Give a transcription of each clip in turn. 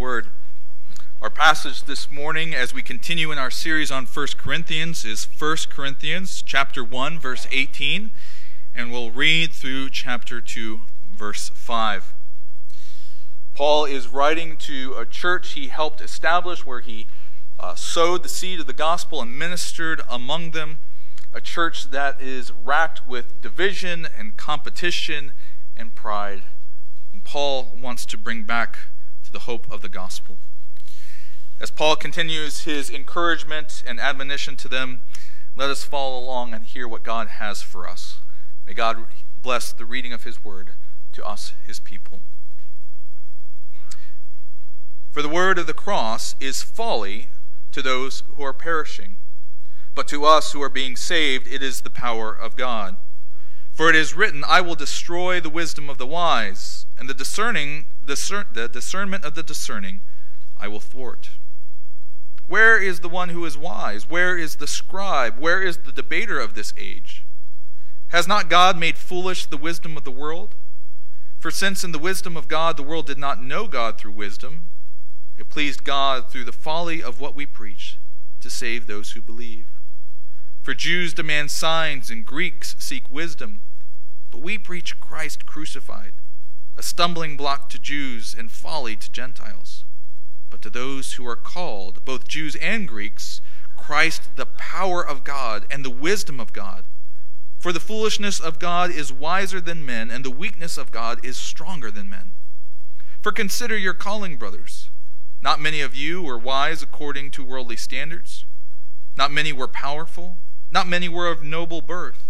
Word. Our passage this morning, as we continue in our series on 1 Corinthians, is 1 Corinthians chapter 1, verse 18, and we'll read through chapter 2, verse 5. Paul is writing to a church he helped establish where he uh, sowed the seed of the gospel and ministered among them, a church that is racked with division and competition and pride. And Paul wants to bring back to the hope of the gospel. As Paul continues his encouragement and admonition to them, let us follow along and hear what God has for us. May God bless the reading of his word to us, his people. For the word of the cross is folly to those who are perishing, but to us who are being saved, it is the power of God. For it is written, I will destroy the wisdom of the wise, and the discerning discern, the discernment of the discerning I will thwart. Where is the one who is wise? Where is the scribe? Where is the debater of this age? Has not God made foolish the wisdom of the world? For since in the wisdom of God the world did not know God through wisdom, it pleased God through the folly of what we preach to save those who believe. For Jews demand signs and Greeks seek wisdom but we preach Christ crucified, a stumbling block to Jews and folly to Gentiles. But to those who are called, both Jews and Greeks, Christ the power of God and the wisdom of God. For the foolishness of God is wiser than men, and the weakness of God is stronger than men. For consider your calling, brothers. Not many of you were wise according to worldly standards. Not many were powerful. Not many were of noble birth.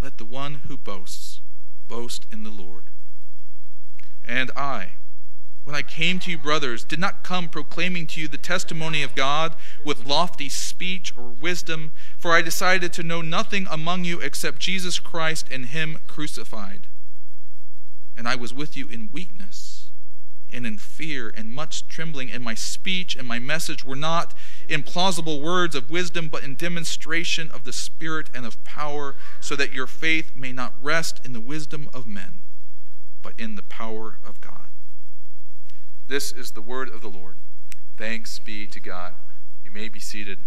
let the one who boasts boast in the Lord. And I, when I came to you, brothers, did not come proclaiming to you the testimony of God with lofty speech or wisdom, for I decided to know nothing among you except Jesus Christ and Him crucified. And I was with you in weakness and in fear and much trembling, and my speech and my message were not in plausible words of wisdom, but in demonstration of the Spirit and of power, so that your faith may not rest in the wisdom of men, but in the power of God. This is the word of the Lord. Thanks be to God. You may be seated.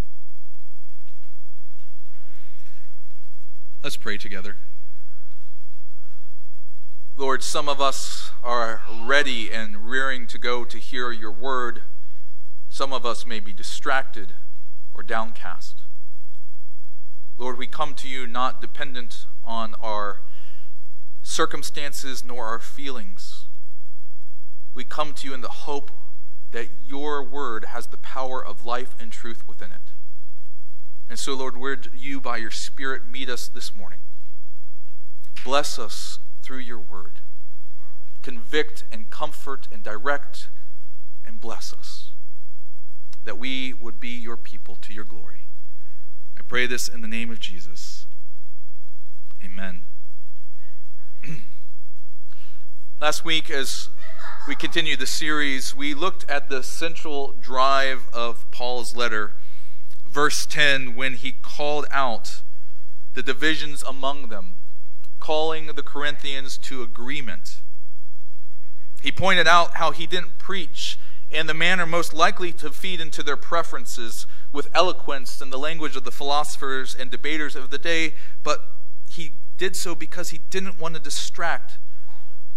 Let's pray together. Lord, some of us are ready and rearing to go to hear your word. Some of us may be distracted or downcast. Lord, we come to you not dependent on our circumstances nor our feelings. We come to you in the hope that your word has the power of life and truth within it. And so, Lord, would you, by your Spirit, meet us this morning? Bless us through your word. Convict and comfort and direct and bless us, that we would be your people to your glory. I pray this in the name of Jesus. Amen. Last week, as we continue the series, we looked at the central drive of Paul's letter, verse 10, when he called out the divisions among them calling the Corinthians to agreement. He pointed out how he didn't preach in the manner most likely to feed into their preferences with eloquence and the language of the philosophers and debaters of the day, but he did so because he didn't want to distract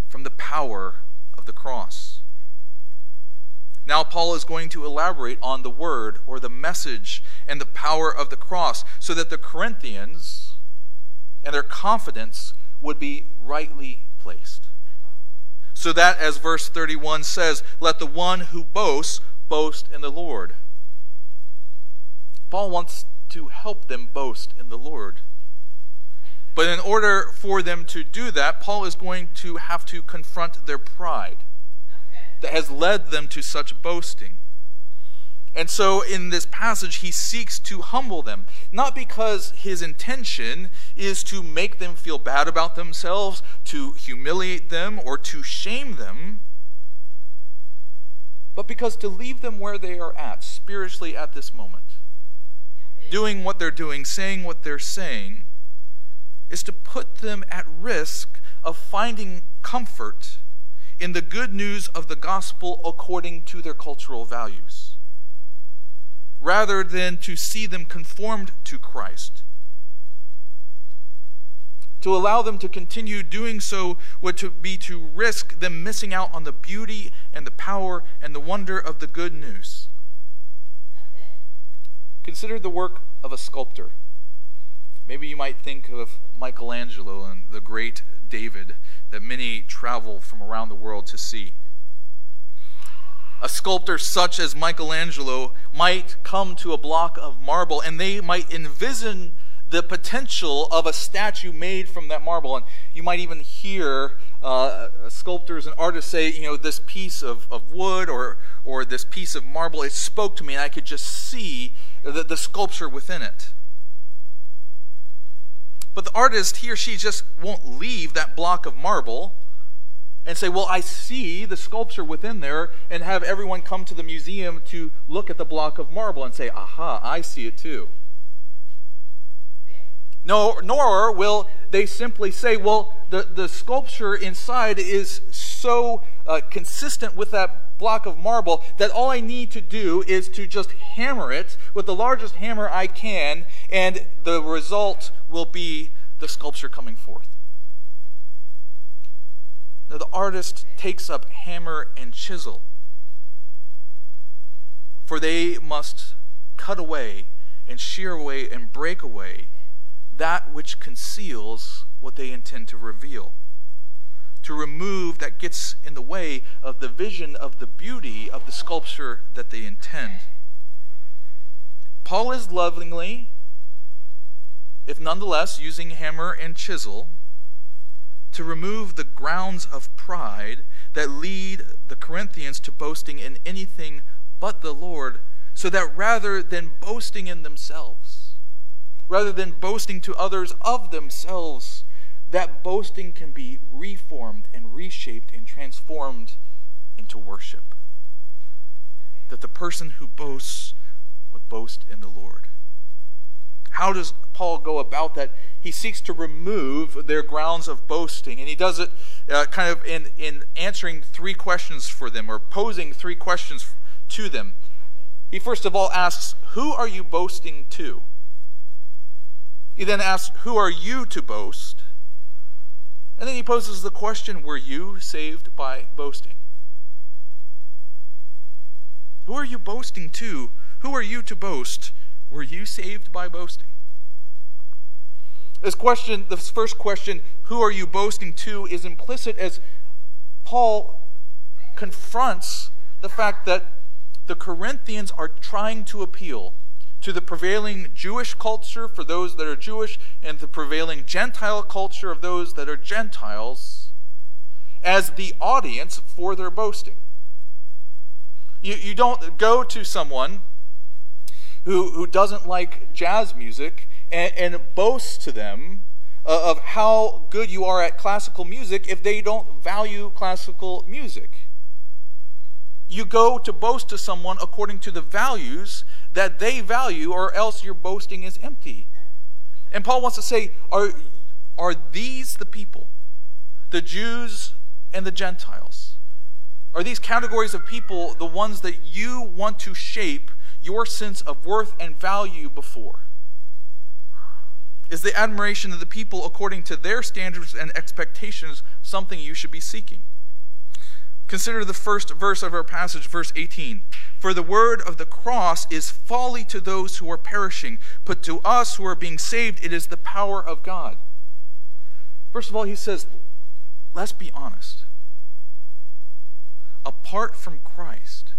from the power of the cross. Now, Paul is going to elaborate on the word or the message and the power of the cross so that the Corinthians and their confidence would be rightly placed. So that, as verse 31 says, let the one who boasts boast in the Lord. Paul wants to help them boast in the Lord. But in order for them to do that, Paul is going to have to confront their pride. that has led them to such boasting. And so in this passage, he seeks to humble them, not because his intention is to make them feel bad about themselves, to humiliate them, or to shame them, but because to leave them where they are at, spiritually at this moment, doing what they're doing, saying what they're saying, is to put them at risk of finding comfort in the good news of the gospel according to their cultural values, rather than to see them conformed to Christ. To allow them to continue doing so would to be to risk them missing out on the beauty and the power and the wonder of the good news. Consider the work of a sculptor. Maybe you might think of Michelangelo and the great David that many travel from around the world to see. A sculptor such as Michelangelo might come to a block of marble and they might envision the potential of a statue made from that marble. And you might even hear uh, sculptors and artists say, you know, this piece of, of wood or, or this piece of marble, it spoke to me, and I could just see the, the sculpture within it. But the artist, he or she just won't leave that block of marble and say, Well, I see the sculpture within there, and have everyone come to the museum to look at the block of marble and say, Aha, I see it too. No, nor will they simply say, Well, the, the sculpture inside is so uh, consistent with that block of marble that all I need to do is to just hammer it with the largest hammer I can, and the result will be the sculpture coming forth. Now, the artist takes up hammer and chisel, for they must cut away and shear away and break away that which conceals what they intend to reveal. To remove that gets in the way of the vision of the beauty of the sculpture that they intend. Paul is lovingly, if nonetheless using hammer and chisel, to remove the grounds of pride that lead the Corinthians to boasting in anything but the Lord, so that rather than boasting in themselves, rather than boasting to others of themselves, that boasting can be reformed and reshaped and transformed into worship. That the person who boasts would boast in the Lord. How does Paul go about that? He seeks to remove their grounds of boasting, and he does it uh, kind of in, in answering three questions for them or posing three questions to them. He first of all asks, Who are you boasting to? He then asks, Who are you to boast? And then he poses the question, Were you saved by boasting? Who are you boasting to? Who are you to boast? Were you saved by boasting? This question, this first question, who are you boasting to, is implicit as Paul confronts the fact that the Corinthians are trying to appeal to the prevailing Jewish culture for those that are Jewish and the prevailing Gentile culture of those that are Gentiles as the audience for their boasting. You, you don't go to someone who, who doesn't like jazz music and, and boast to them uh, of how good you are at classical music if they don't value classical music. You go to boast to someone according to the values that they value, or else your boasting is empty. And Paul wants to say, are, are these the people, the Jews and the Gentiles? Are these categories of people the ones that you want to shape your sense of worth and value before? Is the admiration of the people according to their standards and expectations something you should be seeking? Consider the first verse of our passage, verse 18. For the word of the cross is folly to those who are perishing, but to us who are being saved, it is the power of God. First of all, he says, let's be honest. Apart from Christ,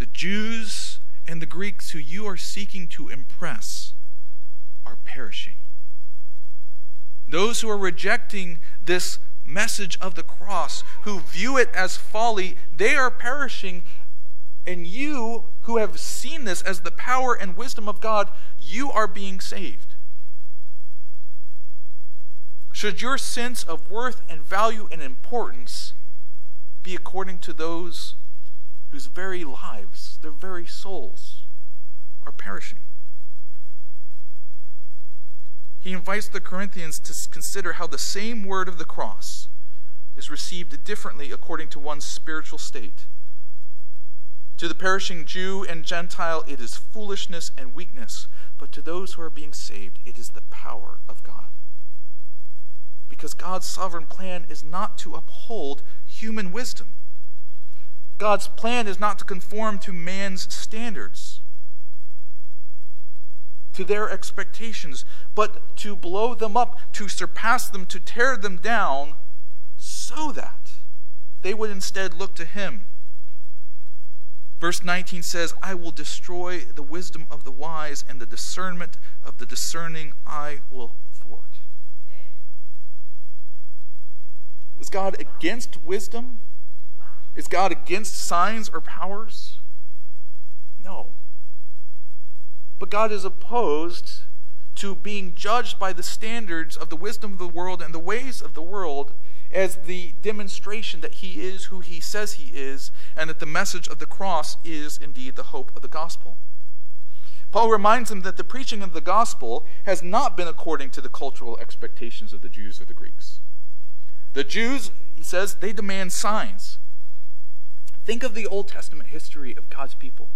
the Jews and the Greeks who you are seeking to impress are perishing. Those who are rejecting this message of the cross, who view it as folly, they are perishing. And you, who have seen this as the power and wisdom of God, you are being saved. Should your sense of worth and value and importance be according to those whose very lives, their very souls, are perishing? He invites the Corinthians to consider how the same word of the cross is received differently according to one's spiritual state. To the perishing Jew and Gentile, it is foolishness and weakness, but to those who are being saved, it is the power of God. Because God's sovereign plan is not to uphold human wisdom. God's plan is not to conform to man's standards to their expectations, but to blow them up, to surpass them, to tear them down, so that they would instead look to Him. Verse 19 says, I will destroy the wisdom of the wise, and the discernment of the discerning I will thwart. Is God against wisdom? Is God against signs or powers? No. But God is opposed to being judged by the standards of the wisdom of the world and the ways of the world as the demonstration that he is who he says he is, and that the message of the cross is indeed the hope of the gospel. Paul reminds them that the preaching of the gospel has not been according to the cultural expectations of the Jews or the Greeks. The Jews, he says, they demand signs. Think of the Old Testament history of God's people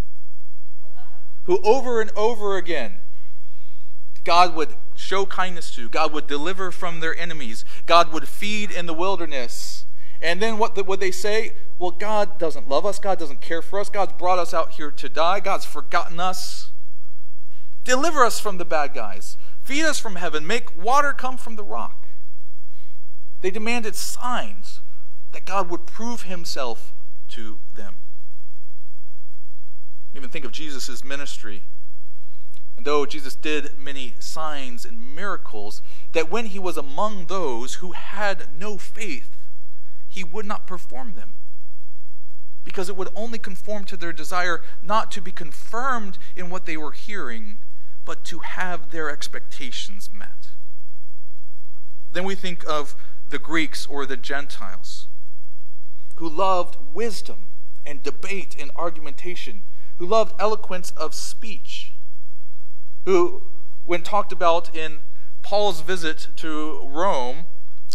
who over and over again God would show kindness to, God would deliver from their enemies, God would feed in the wilderness. And then what would they say? Well, God doesn't love us, God doesn't care for us, God's brought us out here to die, God's forgotten us. Deliver us from the bad guys, feed us from heaven, make water come from the rock. They demanded signs that God would prove himself to them. Even think of Jesus' ministry. And though Jesus did many signs and miracles, that when he was among those who had no faith, he would not perform them. Because it would only conform to their desire not to be confirmed in what they were hearing, but to have their expectations met. Then we think of the Greeks or the Gentiles, who loved wisdom and debate and argumentation who loved eloquence of speech, who, when talked about in Paul's visit to Rome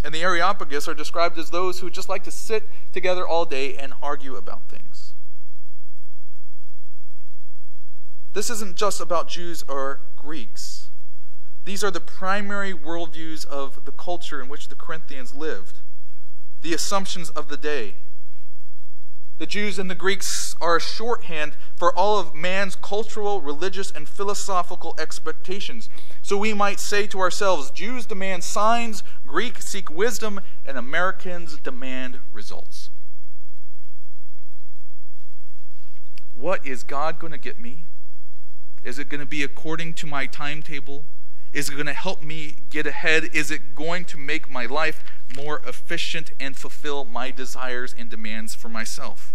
and the Areopagus, are described as those who just like to sit together all day and argue about things. This isn't just about Jews or Greeks. These are the primary worldviews of the culture in which the Corinthians lived, the assumptions of the day. The Jews and the Greeks are a shorthand for all of man's cultural, religious, and philosophical expectations. So we might say to ourselves Jews demand signs, Greeks seek wisdom, and Americans demand results. What is God going to get me? Is it going to be according to my timetable? Is it going to help me get ahead? Is it going to make my life more efficient and fulfill my desires and demands for myself?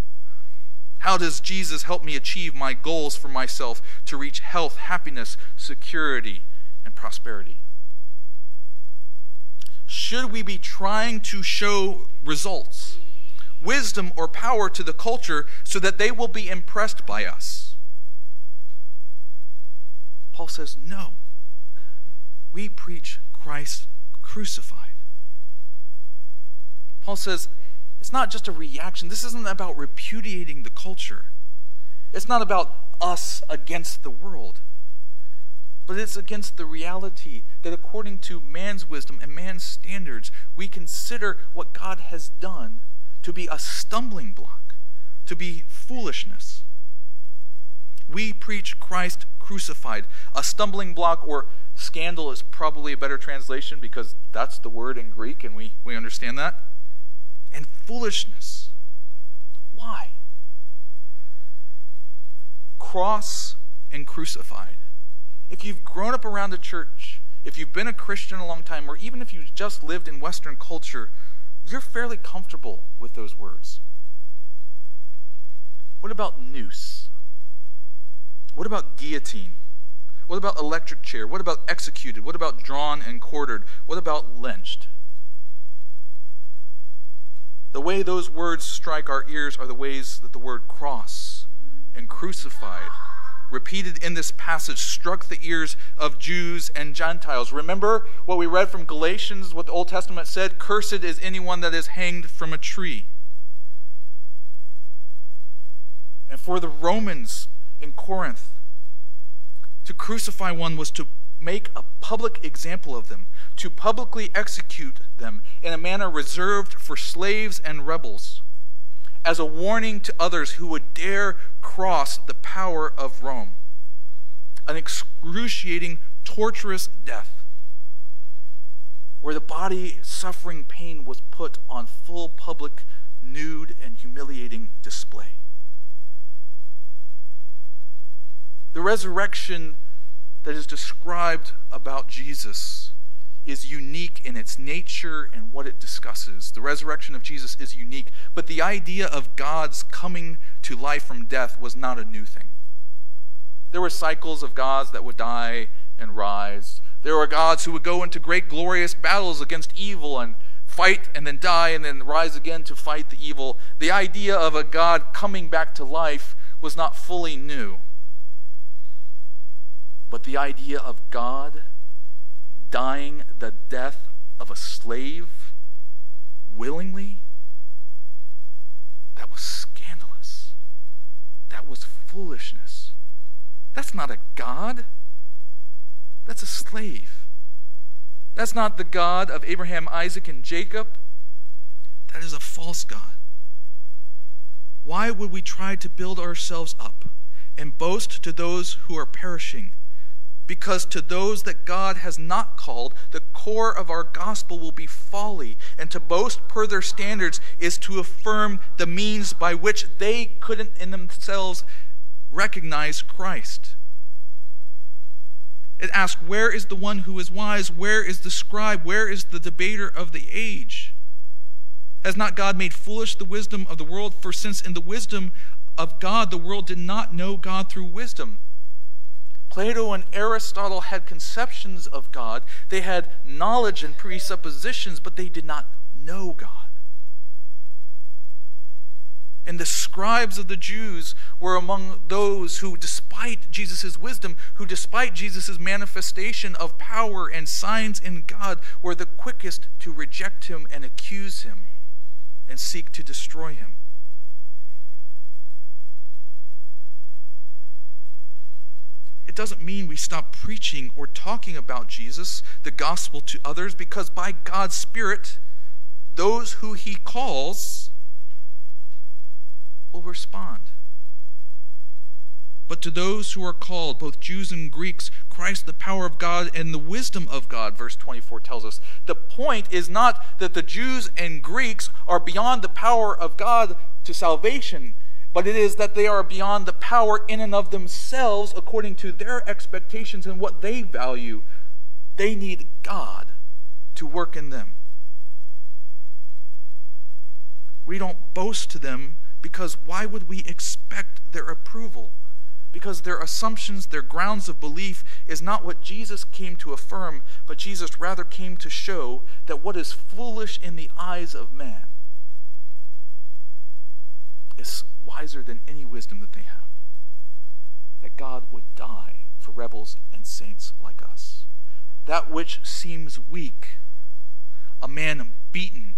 How does Jesus help me achieve my goals for myself to reach health, happiness, security, and prosperity? Should we be trying to show results, wisdom, or power to the culture so that they will be impressed by us? Paul says, no. We preach Christ crucified. Paul says, it's not just a reaction. This isn't about repudiating the culture. It's not about us against the world. But it's against the reality that according to man's wisdom and man's standards, we consider what God has done to be a stumbling block, to be foolishness. We preach Christ crucified. A stumbling block or scandal is probably a better translation because that's the word in Greek and we, we understand that and foolishness. Why? Cross and crucified. If you've grown up around the church, if you've been a Christian a long time, or even if you just lived in Western culture, you're fairly comfortable with those words. What about noose? What about guillotine? What about electric chair? What about executed? What about drawn and quartered? What about lynched? The way those words strike our ears are the ways that the word cross and crucified, repeated in this passage, struck the ears of Jews and Gentiles. Remember what we read from Galatians, what the Old Testament said? Cursed is anyone that is hanged from a tree. And for the Romans in Corinth, to crucify one was to make a public example of them, to publicly execute them in a manner reserved for slaves and rebels, as a warning to others who would dare cross the power of Rome. An excruciating, torturous death, where the body suffering pain was put on full public, nude, and humiliating display. The resurrection that is described about Jesus is unique in its nature and what it discusses. The resurrection of Jesus is unique, but the idea of God's coming to life from death was not a new thing. There were cycles of gods that would die and rise. There were gods who would go into great glorious battles against evil and fight and then die and then rise again to fight the evil. The idea of a God coming back to life was not fully new. But the idea of God dying the death of a slave willingly, that was scandalous. That was foolishness. That's not a God. That's a slave. That's not the God of Abraham, Isaac, and Jacob. That is a false God. Why would we try to build ourselves up and boast to those who are perishing because to those that God has not called, the core of our gospel will be folly. And to boast per their standards is to affirm the means by which they couldn't in themselves recognize Christ. It asks, Where is the one who is wise? Where is the scribe? Where is the debater of the age? Has not God made foolish the wisdom of the world? For since in the wisdom of God the world did not know God through wisdom, Plato and Aristotle had conceptions of God, they had knowledge and presuppositions, but they did not know God. And the scribes of the Jews were among those who, despite Jesus' wisdom, who, despite Jesus' manifestation of power and signs in God, were the quickest to reject him and accuse him and seek to destroy him. It doesn't mean we stop preaching or talking about Jesus, the gospel to others, because by God's Spirit, those who He calls will respond. But to those who are called, both Jews and Greeks, Christ, the power of God and the wisdom of God, verse 24 tells us. The point is not that the Jews and Greeks are beyond the power of God to salvation but it is that they are beyond the power in and of themselves according to their expectations and what they value. They need God to work in them. We don't boast to them because why would we expect their approval? Because their assumptions, their grounds of belief is not what Jesus came to affirm, but Jesus rather came to show that what is foolish in the eyes of man is wiser than any wisdom that they have. That God would die for rebels and saints like us. That which seems weak, a man beaten,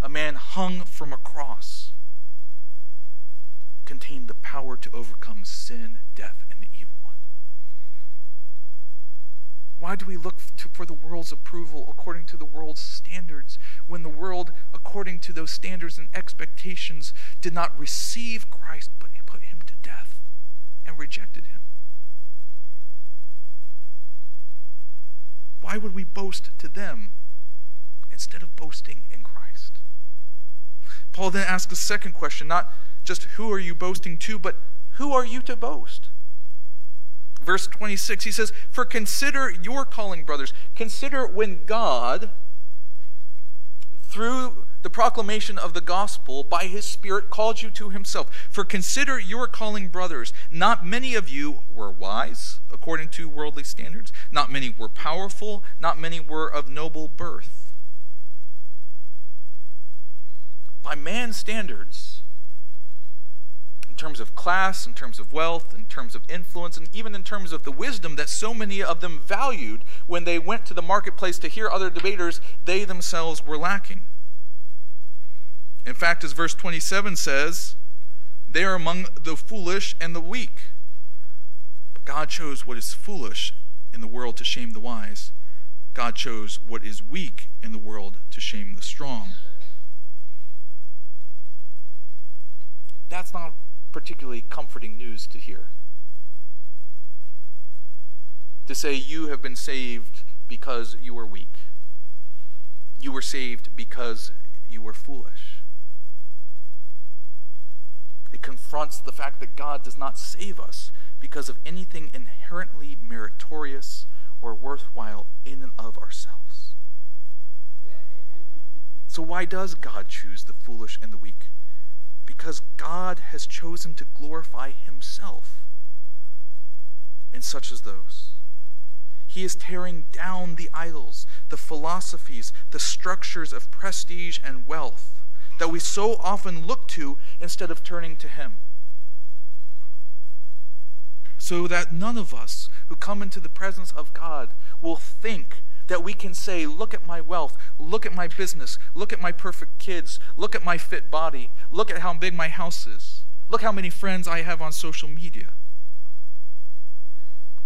a man hung from a cross, contained the power to overcome sin, death, and evil. Why do we look to, for the world's approval according to the world's standards when the world, according to those standards and expectations, did not receive Christ but put him to death and rejected him? Why would we boast to them instead of boasting in Christ? Paul then asks a second question not just who are you boasting to, but who are you to boast? Verse 26, he says, For consider your calling, brothers. Consider when God through the proclamation of the gospel by his Spirit called you to himself. For consider your calling, brothers. Not many of you were wise, according to worldly standards. Not many were powerful. Not many were of noble birth. By man's standards, in terms of class, in terms of wealth, in terms of influence, and even in terms of the wisdom that so many of them valued when they went to the marketplace to hear other debaters, they themselves were lacking. In fact, as verse 27 says, they are among the foolish and the weak. But God chose what is foolish in the world to shame the wise. God chose what is weak in the world to shame the strong. That's not particularly comforting news to hear. To say you have been saved because you were weak, you were saved because you were foolish. It confronts the fact that God does not save us because of anything inherently meritorious or worthwhile in and of ourselves. So, why does God choose the foolish and the weak? Because God has chosen to glorify himself in such as those. He is tearing down the idols, the philosophies, the structures of prestige and wealth that we so often look to instead of turning to Him. So that none of us who come into the presence of God will think that we can say, Look at my wealth, look at my business, look at my perfect kids, look at my fit body, look at how big my house is, look how many friends I have on social media.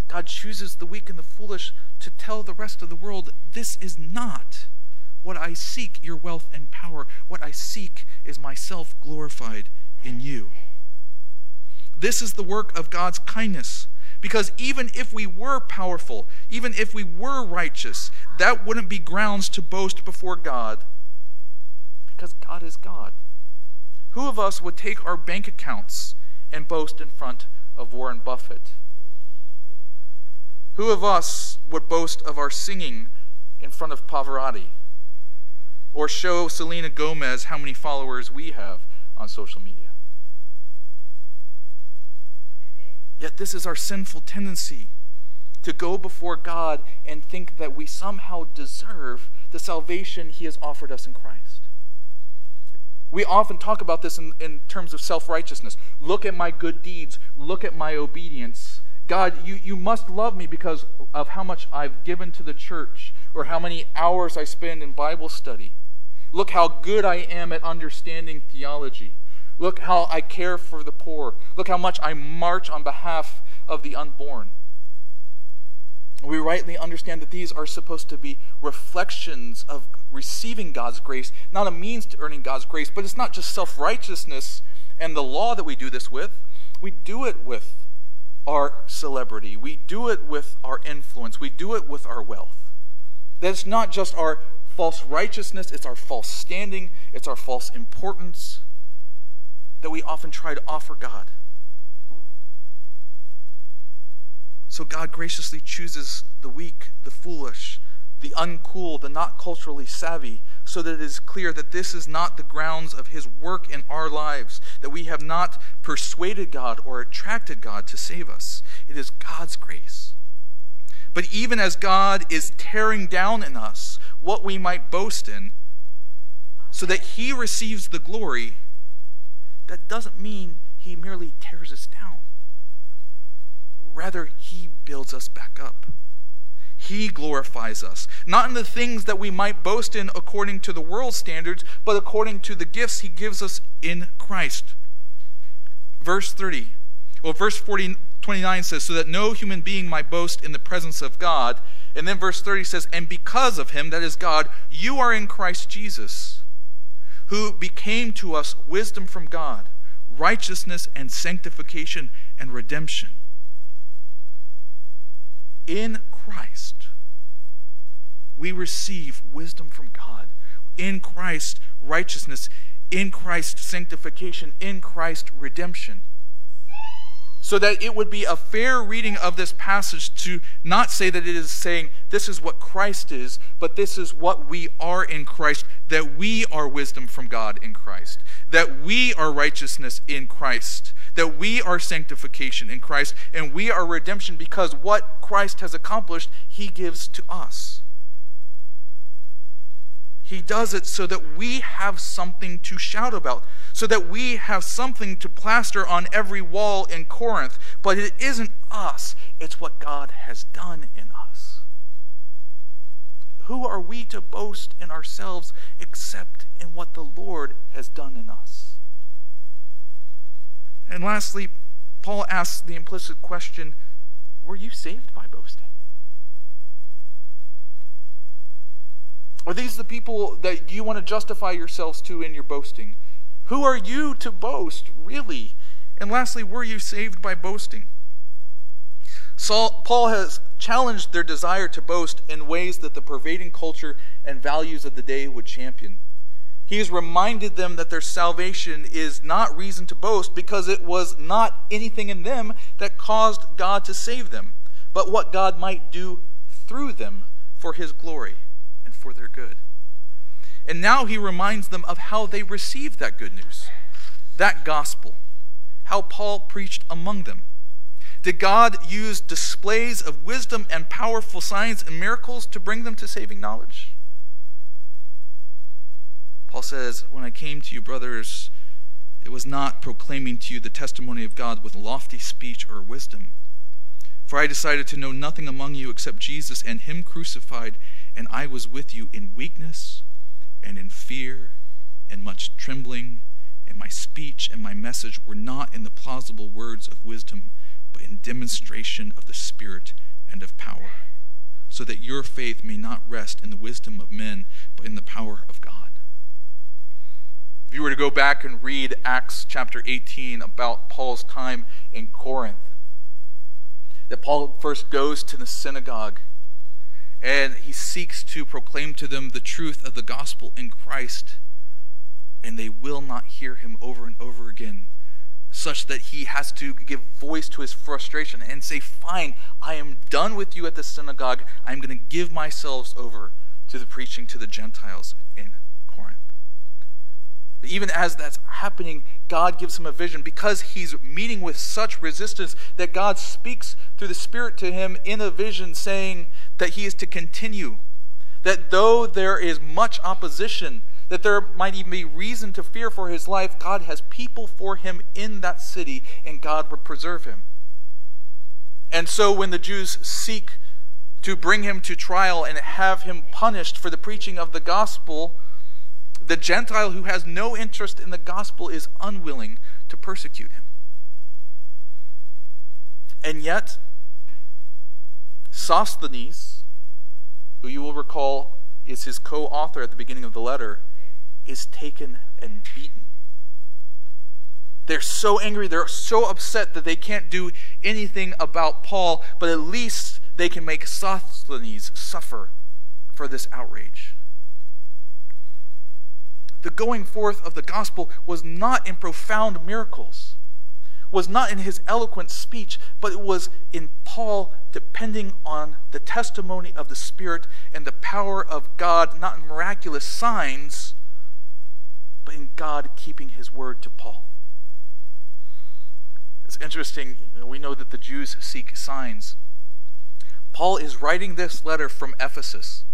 God chooses the weak and the foolish to tell the rest of the world, This is not what I seek, your wealth and power. What I seek is myself glorified in you. This is the work of God's kindness because even if we were powerful, even if we were righteous, that wouldn't be grounds to boast before God. Because God is God. Who of us would take our bank accounts and boast in front of Warren Buffett? Who of us would boast of our singing in front of Pavarotti? Or show Selena Gomez how many followers we have on social media? Yet this is our sinful tendency to go before God and think that we somehow deserve the salvation He has offered us in Christ. We often talk about this in, in terms of self righteousness. Look at my good deeds, look at my obedience. God, you, you must love me because of how much I've given to the church or how many hours I spend in Bible study. Look how good I am at understanding theology. Look how I care for the poor. Look how much I march on behalf of the unborn. We rightly understand that these are supposed to be reflections of receiving God's grace, not a means to earning God's grace. But it's not just self righteousness and the law that we do this with. We do it with our celebrity, we do it with our influence, we do it with our wealth. That it's not just our false righteousness, it's our false standing, it's our false importance that we often try to offer God. So God graciously chooses the weak, the foolish, the uncool, the not culturally savvy, so that it is clear that this is not the grounds of His work in our lives, that we have not persuaded God or attracted God to save us. It is God's grace. But even as God is tearing down in us what we might boast in, so that He receives the glory, that doesn't mean he merely tears us down. Rather, he builds us back up. He glorifies us, not in the things that we might boast in according to the world's standards, but according to the gifts he gives us in Christ. Verse 30, well, verse 40, 29 says, So that no human being might boast in the presence of God. And then verse 30 says, And because of him, that is God, you are in Christ Jesus who became to us wisdom from God, righteousness and sanctification and redemption. In Christ, we receive wisdom from God. In Christ, righteousness. In Christ, sanctification. In Christ, redemption. So that it would be a fair reading of this passage to not say that it is saying this is what Christ is, but this is what we are in Christ, that we are wisdom from God in Christ, that we are righteousness in Christ, that we are sanctification in Christ, and we are redemption because what Christ has accomplished, he gives to us. He does it so that we have something to shout about, so that we have something to plaster on every wall in Corinth. But it isn't us, it's what God has done in us. Who are we to boast in ourselves except in what the Lord has done in us? And lastly, Paul asks the implicit question Were you saved by boasting? Are these the people that you want to justify yourselves to in your boasting? Who are you to boast, really? And lastly, were you saved by boasting? Saul, Paul has challenged their desire to boast in ways that the pervading culture and values of the day would champion. He has reminded them that their salvation is not reason to boast because it was not anything in them that caused God to save them, but what God might do through them for his glory for their good. And now he reminds them of how they received that good news, that gospel, how Paul preached among them. Did God use displays of wisdom and powerful signs and miracles to bring them to saving knowledge? Paul says, When I came to you, brothers, it was not proclaiming to you the testimony of God with lofty speech or wisdom. For I decided to know nothing among you except Jesus and Him crucified and I was with you in weakness and in fear and much trembling, and my speech and my message were not in the plausible words of wisdom, but in demonstration of the Spirit and of power, so that your faith may not rest in the wisdom of men, but in the power of God. If you were to go back and read Acts chapter 18 about Paul's time in Corinth, that Paul first goes to the synagogue and he seeks to proclaim to them the truth of the gospel in Christ, and they will not hear him over and over again, such that he has to give voice to his frustration and say, Fine, I am done with you at the synagogue. I'm going to give myself over to the preaching to the Gentiles in Corinth. Even as that's happening, God gives him a vision because he's meeting with such resistance that God speaks through the Spirit to him in a vision saying that he is to continue. That though there is much opposition, that there might even be reason to fear for his life, God has people for him in that city and God will preserve him. And so when the Jews seek to bring him to trial and have him punished for the preaching of the gospel, the Gentile who has no interest in the gospel is unwilling to persecute him. And yet, Sosthenes, who you will recall is his co author at the beginning of the letter, is taken and beaten. They're so angry, they're so upset that they can't do anything about Paul, but at least they can make Sosthenes suffer for this outrage. The going forth of the gospel was not in profound miracles, was not in his eloquent speech, but it was in Paul depending on the testimony of the Spirit and the power of God, not in miraculous signs, but in God keeping his word to Paul. It's interesting, we know that the Jews seek signs. Paul is writing this letter from Ephesus.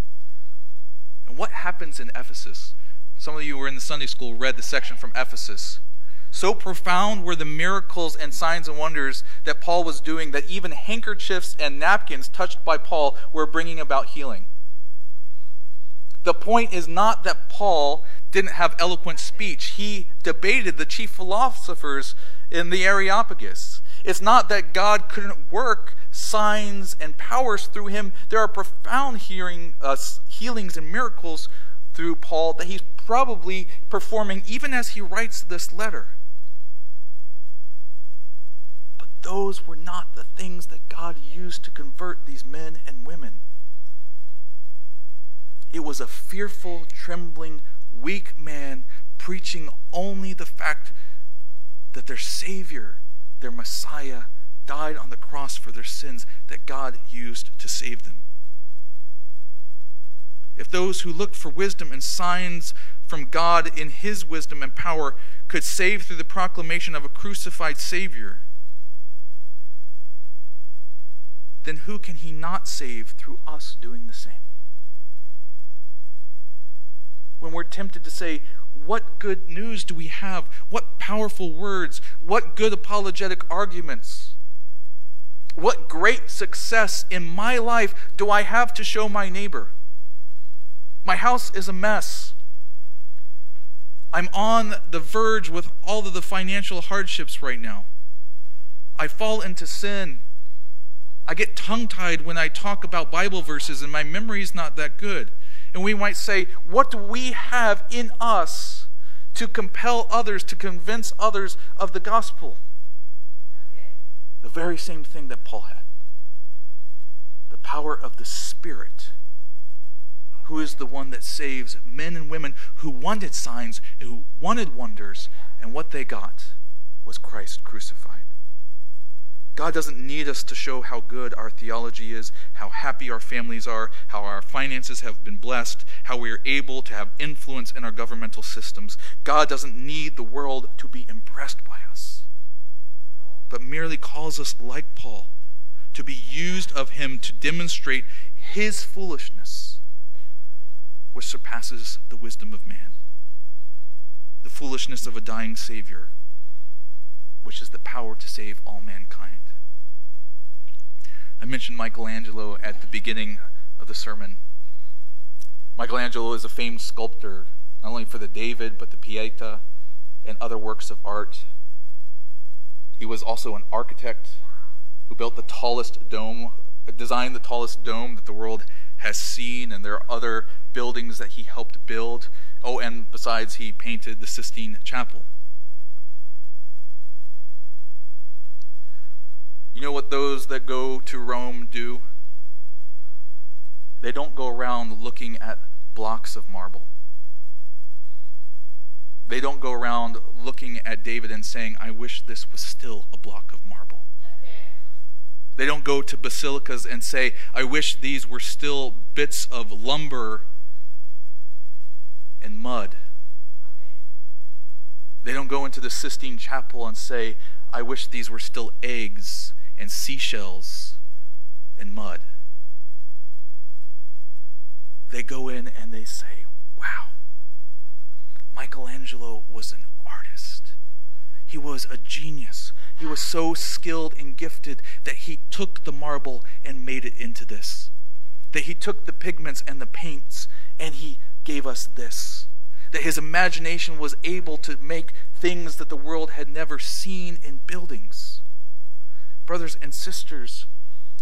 And what happens in Ephesus? Some of you who were in the Sunday school read the section from Ephesus. So profound were the miracles and signs and wonders that Paul was doing that even handkerchiefs and napkins touched by Paul were bringing about healing. The point is not that Paul didn't have eloquent speech. He debated the chief philosophers in the Areopagus. It's not that God couldn't work signs and powers through him. There are profound hearing, uh, healings and miracles through Paul that he's probably performing even as he writes this letter. But those were not the things that God used to convert these men and women. It was a fearful, trembling, weak man preaching only the fact that their Savior, their Messiah, died on the cross for their sins that God used to save them. If those who looked for wisdom and signs from God in his wisdom and power could save through the proclamation of a crucified Savior, then who can he not save through us doing the same? When we're tempted to say, What good news do we have? What powerful words? What good apologetic arguments? What great success in my life do I have to show my neighbor? My house is a mess. I'm on the verge with all of the financial hardships right now. I fall into sin. I get tongue tied when I talk about Bible verses, and my memory is not that good. And we might say, What do we have in us to compel others, to convince others of the gospel? The very same thing that Paul had the power of the Spirit who is the one that saves men and women who wanted signs, who wanted wonders, and what they got was Christ crucified. God doesn't need us to show how good our theology is, how happy our families are, how our finances have been blessed, how we are able to have influence in our governmental systems. God doesn't need the world to be impressed by us, but merely calls us, like Paul, to be used of Him to demonstrate His foolishness which surpasses the wisdom of man, the foolishness of a dying Savior, which is the power to save all mankind. I mentioned Michelangelo at the beginning of the sermon. Michelangelo is a famed sculptor, not only for the David, but the Pieta and other works of art. He was also an architect who built the tallest dome, designed the tallest dome that the world has seen, and there are other buildings that he helped build. Oh, and besides, he painted the Sistine Chapel. You know what those that go to Rome do? They don't go around looking at blocks of marble. They don't go around looking at David and saying, I wish this was still a block of marble. They don't go to basilicas and say, I wish these were still bits of lumber and mud. They don't go into the Sistine Chapel and say, I wish these were still eggs and seashells and mud. They go in and they say, Wow, Michelangelo was an artist. He was a genius. He was so skilled and gifted that he took the marble and made it into this. That he took the pigments and the paints and he gave us this. That his imagination was able to make things that the world had never seen in buildings. Brothers and sisters,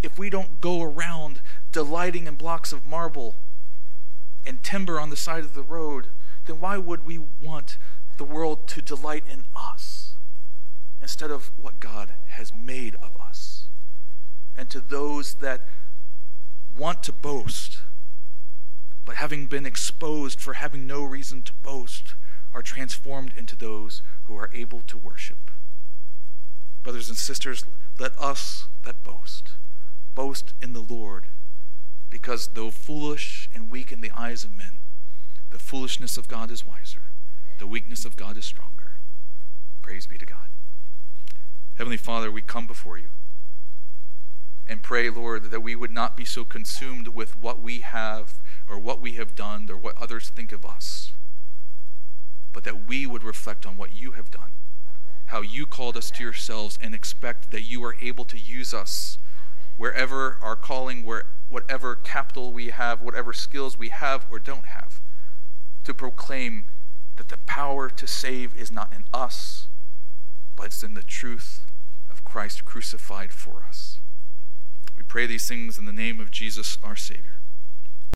if we don't go around delighting in blocks of marble and timber on the side of the road, then why would we want the world to delight in us? Instead of what God has made of us. And to those that want to boast, but having been exposed for having no reason to boast, are transformed into those who are able to worship. Brothers and sisters, let us that boast boast in the Lord, because though foolish and weak in the eyes of men, the foolishness of God is wiser, the weakness of God is stronger. Praise be to God. Heavenly Father, we come before you and pray, Lord, that we would not be so consumed with what we have or what we have done or what others think of us, but that we would reflect on what you have done, how you called us to yourselves, and expect that you are able to use us wherever our calling, where whatever capital we have, whatever skills we have or don't have, to proclaim that the power to save is not in us, but it's in the truth of Christ crucified for us. We pray these things in the name of Jesus, our Savior.